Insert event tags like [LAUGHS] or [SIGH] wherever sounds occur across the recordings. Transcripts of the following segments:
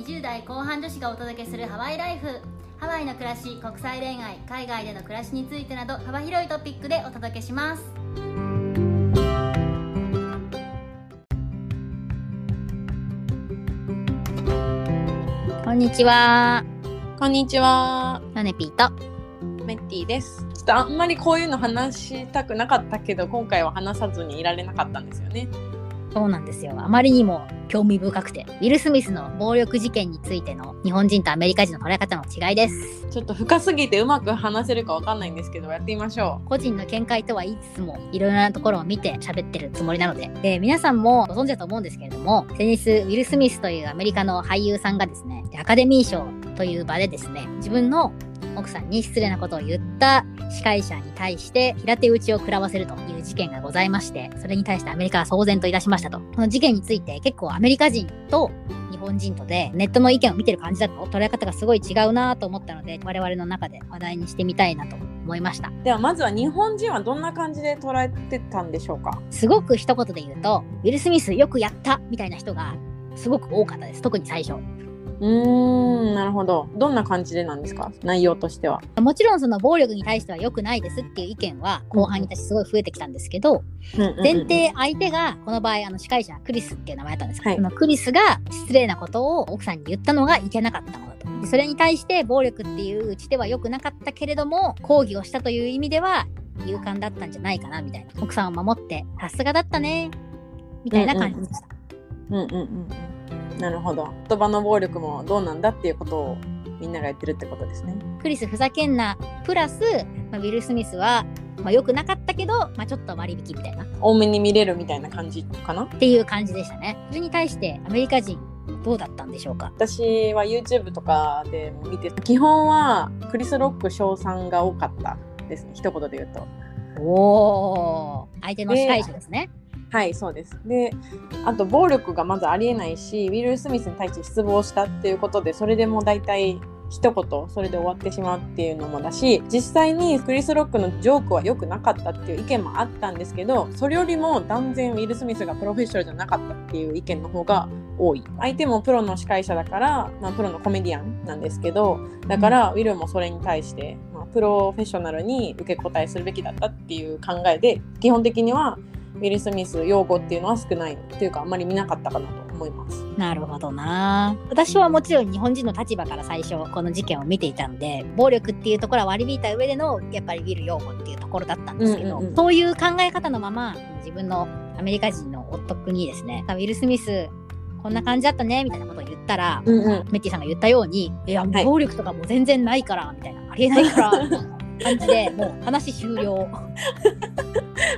20代後半女子がお届けするハワイライフ。ハワイの暮らし国際恋愛海外での暮らしについてなど幅広いトピックでお届けします。こんにちは。こんにちは、ヨネピーと。メッティです。ちょっとあんまりこういうの話したくなかったけど、今回は話さずにいられなかったんですよね。そうなんですよ。あまりにも興味深くて。ウィル・スミスの暴力事件についての日本人とアメリカ人の捉え方の違いです。ちょっと深すぎてうまく話せるかわかんないんですけど、やってみましょ個人の見解とは言いつつもいろいろなところを見て喋ってるつもりなので。で皆さんもご存知だと思うんですけれども先日ウィル・スミスというアメリカの俳優さんがですねアカデミー賞という場でですね自分の奥さんに失礼なことを言った司会者に対して平手打ちを食らわせるという事件がございましてそれに対してアメリカは騒然といたしましたと。この事件について結構アメリカ人と日本人とでネットの意見を見てる感じだと捉え方がすごい違うなと思ったので我々の中で話題にしてみたいなと思いました。う。ではまずは日本人はどんな感じで捉えてたんでしょうか？すごく一言で言うとウィル・スミスよくやったみたいな人がすごく多かったです。特に最初うーん、なるほど。どんな感じでなんですか？内容としては。もちろんその暴力に対しては良くないですっていう意見は後半に私すごい増えてきたんですけど、前提相手がこの場合あの司会者クリスっていう名前だったんですけど、はい。そのクリスが失礼なことを奥さんに言ったのがいけなかったものだとでそれに対して暴力っていう打ち手は良くなかったけれども抗議をしたという意味では勇敢だったんじゃないかなみたいな。奥さんを守ってさすがだったねみたいな感じでした、うんうんうんうん。なるほど。言葉の暴力もどうなんだっていうことをみんなが言ってるってことですね。クリスふざけんなプラス、まあ、ウィル・スミスは、まあ、良くなかったけど、まあ、ちょっと割引みたいな多めに見れるみたいな感じかな？っていう感じでしたね。それに対してアメリカ人どうだったんでしょうか？私は YouTube とかでも見て基本はクリス・ロック賞賛が多かったですね一言で言うとおー相手の司会者ですね。はいそうです。であと暴力がまずありえないしウィル・スミスに対して失望したっていうことでそれでもう大体一言それで終わってしまうっていうのもだし実際にクリス・ロックのジョークは良くなかったっていう意見もあったんですけどそれよりも断然ウィル・スミスがプロフェッショナルじゃなかったっていう意見の方が多い。相手もプロの司会者だから、まあ、プロのコメディアンなんですけどだから、ウィルもそれに対して、まあ、プロフェッショナルに受け答えするべきだったっていう考えで基本的にはウィル・スミス用語っていうのは少ないっていうかあんまり見なかったかなと思います。なるほどな。私はもちろん日本人の立場から最初この事件を見ていたので暴力っていうところは割り引いた上でのやっぱりウィル擁護っていうところだったんですけど、うんうんうんそういう考え方のまま自分のアメリカ人の夫にですねウィル・スミスこんな感じだったねみたいなことを言ったら、うんうん、メッティさんが言ったようにいや暴力とかも全然ないからみたいな、ありえないからみたいな感じでもう話終了。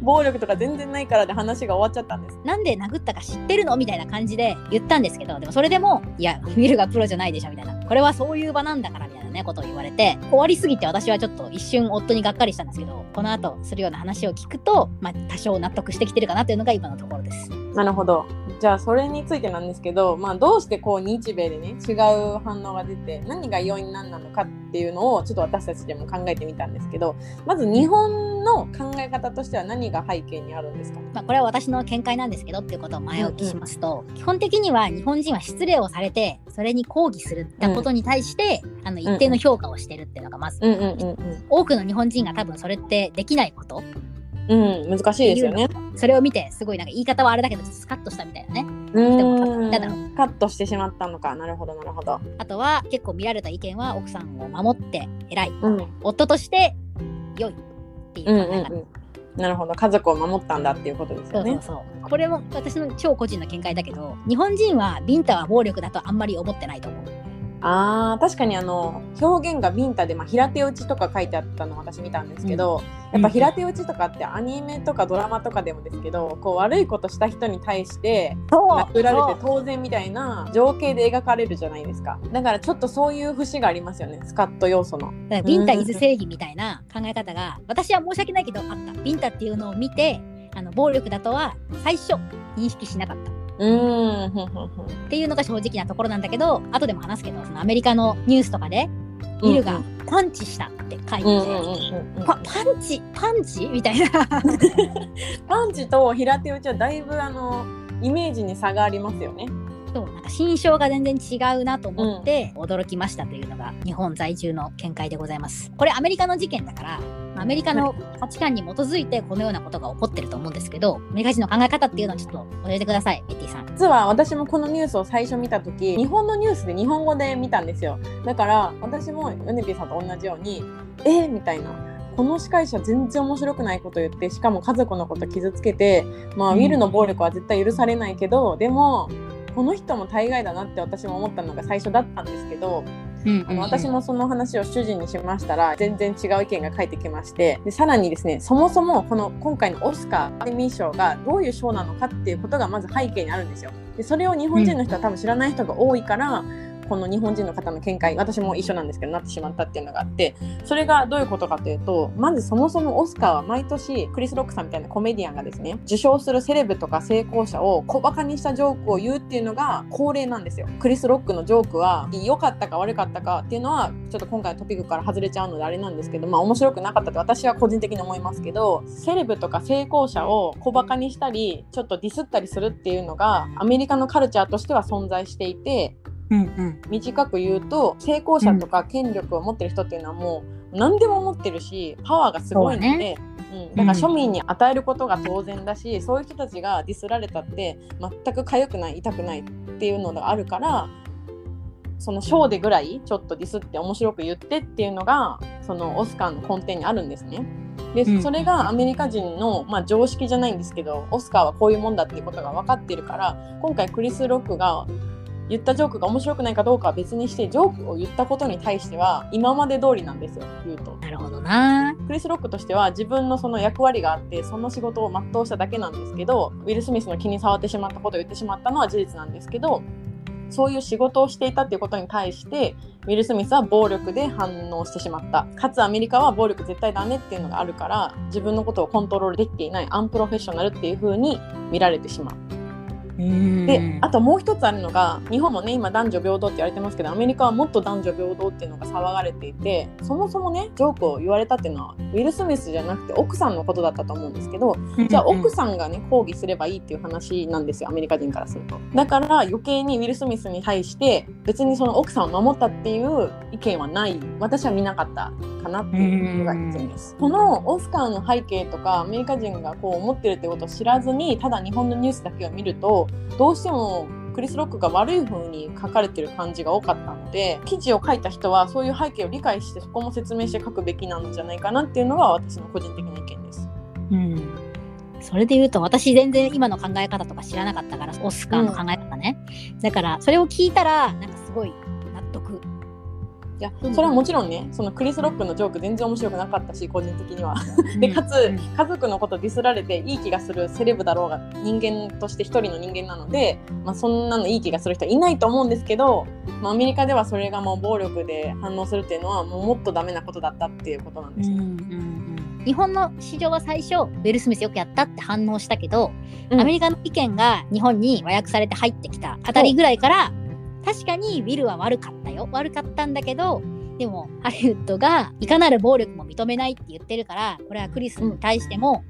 暴力とか全然ないからで話が終わっちゃったんです。なんで殴ったか知ってるの？みたいな感じで言ったんですけど、でもそれでも、いや、ウィルがプロじゃないでしょみたいな。これはそういう場なんだからみたいなね、ことを言われて、終わりすぎて私はちょっと一瞬夫にがっかりしたんですけど、この後するような話を聞くと、まあ多少納得してきてるかなというのが今のところです。なるほど。じゃあそれについてなんですけど、まあ、どうしてこう日米でね違う反応が出て何が要因なんなのかっていうのをちょっと私たちでも考えてみたんですけどまず日本の考え方としては何が背景にあるんですか？まあこれは私の見解なんですけどっていうことを前置きしますと、基本的には日本人は失礼をされて、それに抗議するったことに対して、あの一定の評価をしてるっていうのがまず、うんうんうん多くの日本人が多分それってできないことうん。うん、難しいですよね。それを見てすごいなんか言い方はあれだけどスカッとしたみたいなねうもただん。カットしてしまったのか。なるほど、なるほど。あとは結構見られた意見は奥さんを守って偉いうん。夫として良いっていううんうんうん。なるほど。家族を守ったんだっていうことですよね。そうそうそうこれも私の超個人の見解だけど日本人はビンタは暴力だとあんまり思ってないと思うあー確かにあの表現がビンタで、まあ、平手打ちとか書いてあったのを私見たんですけど、やっぱ平手打ちとかってアニメとかドラマとかでもですけどこう悪いことした人に対して殴られて当然みたいな情景で描かれるじゃないですか。だからちょっとそういう節がありますよね。スカッと要素の。だからビンタイズ正義みたいな考え方が私は申し訳ないけどあった。ビンタっていうのを見てあの暴力だとは最初認識しなかったうん。っていうのが正直なところなん。だけど後でも話すけどそのアメリカのニュースとかでビルがパンチしたって書いてて、うん。うん。パパンチパンチみたいなパンチと平手打ちはだいぶあのイメージに差がありますよね。そうなん。か心象が全然違うなと思って驚きましたというのが日本在住の見解でございます。これアメリカの事件だから、アメリカの価値観に基づいてこのようなことが起こってると思うんですけど、アメリカ人の考え方っていうのをちょっと教えてください、ベッティさん。実は私もこのニュースを最初見た時日本のニュースで日本語で見たんですよ。だから私もヨネピーさんと同じようにえ？ー、みたいな。この司会者全然面白くないこと言ってしかも家族のこと傷つけてまあ、うん。ウィルの暴力は絶対許されないけどでもこの人も大概だなって私も思ったのが最初だったんですけどうんあの私もその話を主人にしましたら全然違う意見が返ってきましてでさらにですねそもそもこの今回のオスカーアカデミー賞がどういう賞なのかっていうことがまず背景にあるんですよ。でそれを日本人の人は多分知らない人が多いから、この日本人の方の見解私も一緒なんですけどなってしまったっていうのがあってそれがどういうことかというとまずそもそもオスカーは毎年クリス・ロックさんみたいなコメディアンがですね受賞するセレブとか成功者を小バカにしたジョークを言うっていうのが恒例なんですよ。クリス・ロックのジョークは良かったか悪かったかっていうのはちょっと今回のトピックから外れちゃうのであれなんですけどまあ面白くなかったと私は個人的に思いますけどセレブとか成功者を小バカにしたりちょっとディスったりするっていうのがアメリカのカルチャーとしては存在していてうんうん。短く言うと成功者とか権力を持ってる人っていうのはもう何でも持ってるしパワーがすごいので、うん、だから庶民に与えることが当然だし、そういう人たちがディスられたって全く痒くない痛くないっていうのがあるからそのショーでぐらいちょっとディスって面白く言ってっていうのがそのオスカーの根底にあるんですね。でうんそれがアメリカ人の、まあ、常識じゃないんですけどオスカーはこういうもんだっていうことが分かってるから今回クリス・ロックが言ったジョークが面白くないかどうかは別にしてジョークを言ったことに対しては今まで通りなんですよ言うと。なるほどな。クリス・ロックとしては自分のその役割があってその仕事を全うしただけなんですけどウィル・スミスの気に障ってしまったことを言ってしまったのは事実なんですけどそういう仕事をしていたっていうことに対してウィル・スミスは暴力で反応してしまったかつアメリカは暴力絶対ダメっていうのがあるから自分のことをコントロールできていないアンプロフェッショナルっていう風に見られてしまう。うん。であともう一つあるのが日本もね今男女平等って言われてますけどアメリカはもっと男女平等っていうのが騒がれていてそもそもねジョークを言われたっていうのはウィル・スミスじゃなくて奥さんのことだったと思うんですけどじゃあ奥さんがね抗議すればいいっていう話なんですよアメリカ人からすると。だから余計にウィル・スミスに対して別にその奥さんを守ったっていう意見はない。私は見なかったかなっていうのが意見です。このオスカーの背景とかアメリカ人がこう思ってるってことを知らずにただ日本のニュースだけを見るとどうしてもクリス・ロックが悪い風に書かれてる感じが多かったので記事を書いた人はそういう背景を理解してそこも説明して書くべきなんじゃないかなっていうのが私の個人的な意見です。うん。それで言うと、私全然今の考え方とか知らなかったから、オスカーの考え方ね。だから、それを聞いたら、なんかすごい。いやそれはもちろんねそのクリス・ロックのジョーク全然面白くなかったし個人的には。でかつうん。家族のことディスられていい気がするセレブだろうが人間として一人の人間なので、まあ、そんなのいい気がする人はいないと思うんですけど、まあ、アメリカではそれがもう暴力で反応するっていうのはもうもっとダメなことだったっていうことなんですよ。うんうんうん。日本の市場は最初、ウェル・スミスよくやったって反応したけど、うん。アメリカの意見が日本に和訳されて入ってきたあたりぐらいから、確かにウィルは悪かったよ。悪かったんだけど、でもハリウッドがいかなる暴力も認めないって言ってるから、これはクリスに対しても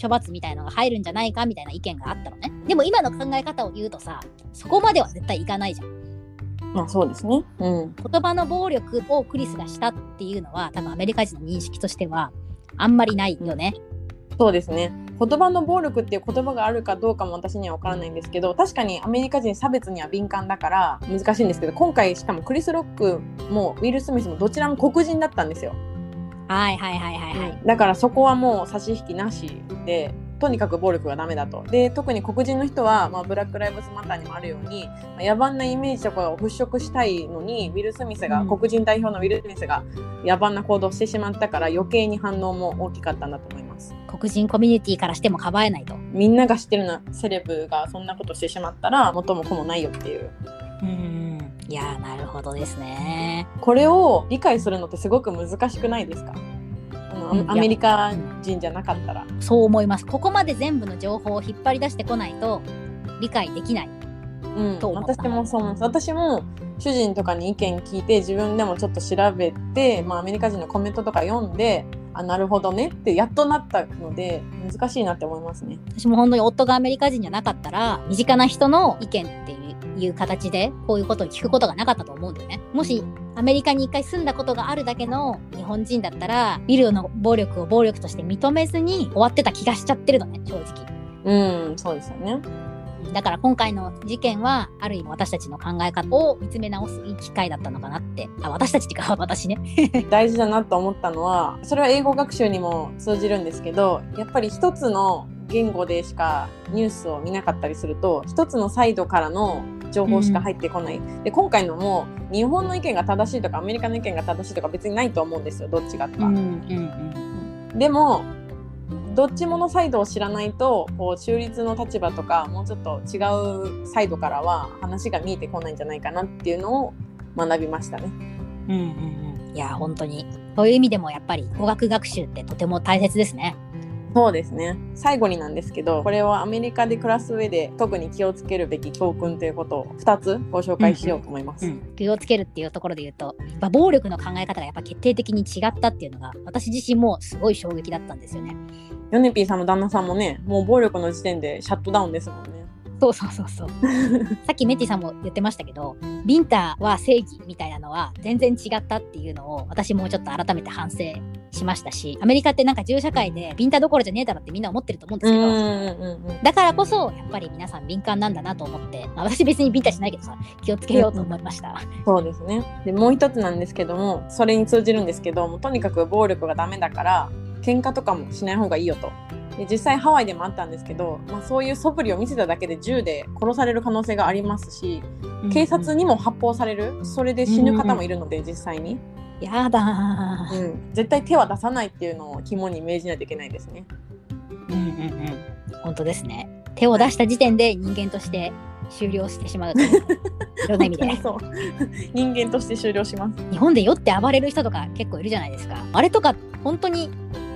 処罰みたいのが入るんじゃないかみたいな意見があったのね。でも今の考え方を言うとさ、そこまでは絶対いかないじゃん。まあそうですね。うん。言葉の暴力をクリスがしたっていうのは多分アメリカ人の認識としてはあんまりないよね。そうですね。言葉の暴力っていう言葉があるかどうかも私には分からないんですけど確かにアメリカ人差別には敏感だから難しいんですけど今回しかもクリス・ロックもウィル・スミスもどちらも黒人だったんですよ。はいはいはいはいはい。だからそこはもう差し引きなしでとにかく暴力がダメだと。で特に黒人の人は、まあ、ブラック・ライブズ・マターにもあるように、まあ野蛮なイメージとかを払拭したいのにウィル・スミスが、うん。黒人代表のウィル・スミスが野蛮な行動をしてしまったから余計に反応も大きかったんだと思います黒人コミュニティからしてもかばえないと。みんなが知ってるなセレブがそんなことしてしまったら元も子もないよっていううん。いやーなるほどですね。これを理解するのってすごく難しくないですか？アメリカ人じゃなかったらそう思います。ここまで全部の情報を引っ張り出してこないと理解できない。うんと私もそう私も主人とかに意見聞いて自分でもちょっと調べて、まあ、アメリカ人のコメントとか読んであなるほどねってやっとなったので難しいなって思いますね。私も本当に夫がアメリカ人じゃなかったら身近な人の意見っていう形でこういうことを聞くことがなかったと思うんだよね。もしアメリカに一回住んだことがあるだけの日本人だったら、ビルの暴力を暴力として認めずに終わってた気がしちゃってるのね、正直。うん、そうですよね。だから今回の事件は、ある意味私たちの考え方を見つめ直すいい機会だったのかなって。あ、私たちっていうか [LAUGHS] 私ね。[LAUGHS] 大事だなと思ったのはそれは英語学習にも通じるんですけどやっぱり一つの言語でしかニュースを見なかったりすると一つのサイドからの情報しか入ってこない、で今回のも日本の意見が正しいとかアメリカの意見が正しいとか別にないと思うんですよどっちがとか、うんうんでもどっちものサイドを知らないとこう中立の立場とかもうちょっと違うサイドからは話が見えてこないんじゃないかなっていうのを学びましたね。うん。うんうんうん。いや、本当に。そういう意味でもやっぱり語学学習ってとても大切ですね。そうですね最後になんですけどこれはアメリカで暮らす上で特に気をつけるべき教訓ということを2つご紹介しようと思います。うん、気をつけるっていうところで言うと、やっぱ暴力の考え方がやっぱ決定的に違ったっていうのが、私自身もすごい衝撃だったんですよね。ヨネピーさんの旦那さんもねもう暴力の時点でシャットダウンですもんね。そうそうそうそう。さっきメッティさんも言ってましたけど、ビンタは正義みたいなのは全然違ったっていうのを私もちょっと改めて反省しましたし、アメリカってなんか銃社会でビンタどころじゃねえだろってみんな思ってると思うんですけど、うんうんうんだからこそやっぱり皆さん敏感なんだなと思って、まあ私別にビンタしないけどさ、気をつけようと思いました。そうですね。でもう一つなんですけどもそれに通じるんですけどもとにかく暴力がダメだから喧嘩とかもしない方がいいよと。で実際ハワイでもあったんですけど、まあ、そういう素振りを見せただけで銃で殺される可能性がありますし警察にも発砲されるそれで死ぬ方もいるので実際に、やだー。うん、絶対手は出さないっていうのを肝に銘じないといけないですね。うんうんうん。本当ですね。手を出した時点で人間として終了してしまうという。いろんな意味で。[LAUGHS] そう人間として終了します。日本で酔って暴れる人とか結構いるじゃないですか。あれとか本当に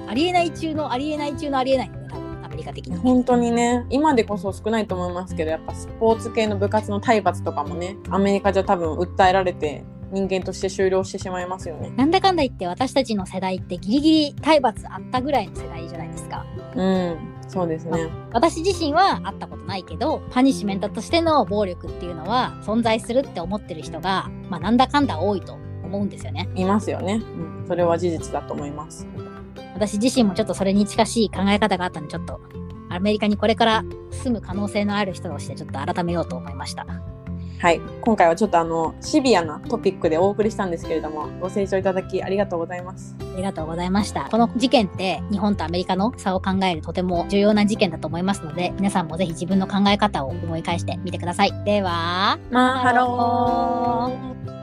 ありえない中のありえない中のありえないよね、多分アメリカ的に。本当にね今でこそ少ないと思いますけどやっぱスポーツ系の部活の体罰とかもねアメリカじゃ多分訴えられて人間として終了してしまいますよね。なんだかんだ言って私たちの世代ってギリギリ体罰あったぐらいの世代じゃないですか。うんそうですね。私自身は会ったことないけど、パニッシュメントとしての暴力っていうのは存在するって思ってる人が、まあなんだかんだ多いと思うんですよね。いますよね。うん、それは事実だと思います。私自身もちょっとそれに近しい考え方があったので、ちょっとアメリカにこれから住む可能性のある人としてちょっと改めようと思いました。はい、今回はちょっとあのシビアなトピックでお送りしたんですけれども、ご清聴いただきありがとうございます。ありがとうございました。この事件って日本とアメリカの差を考えるとても重要な事件だと思いますので、皆さんもぜひ自分の考え方を思い返してみてください。では、 Maha lo。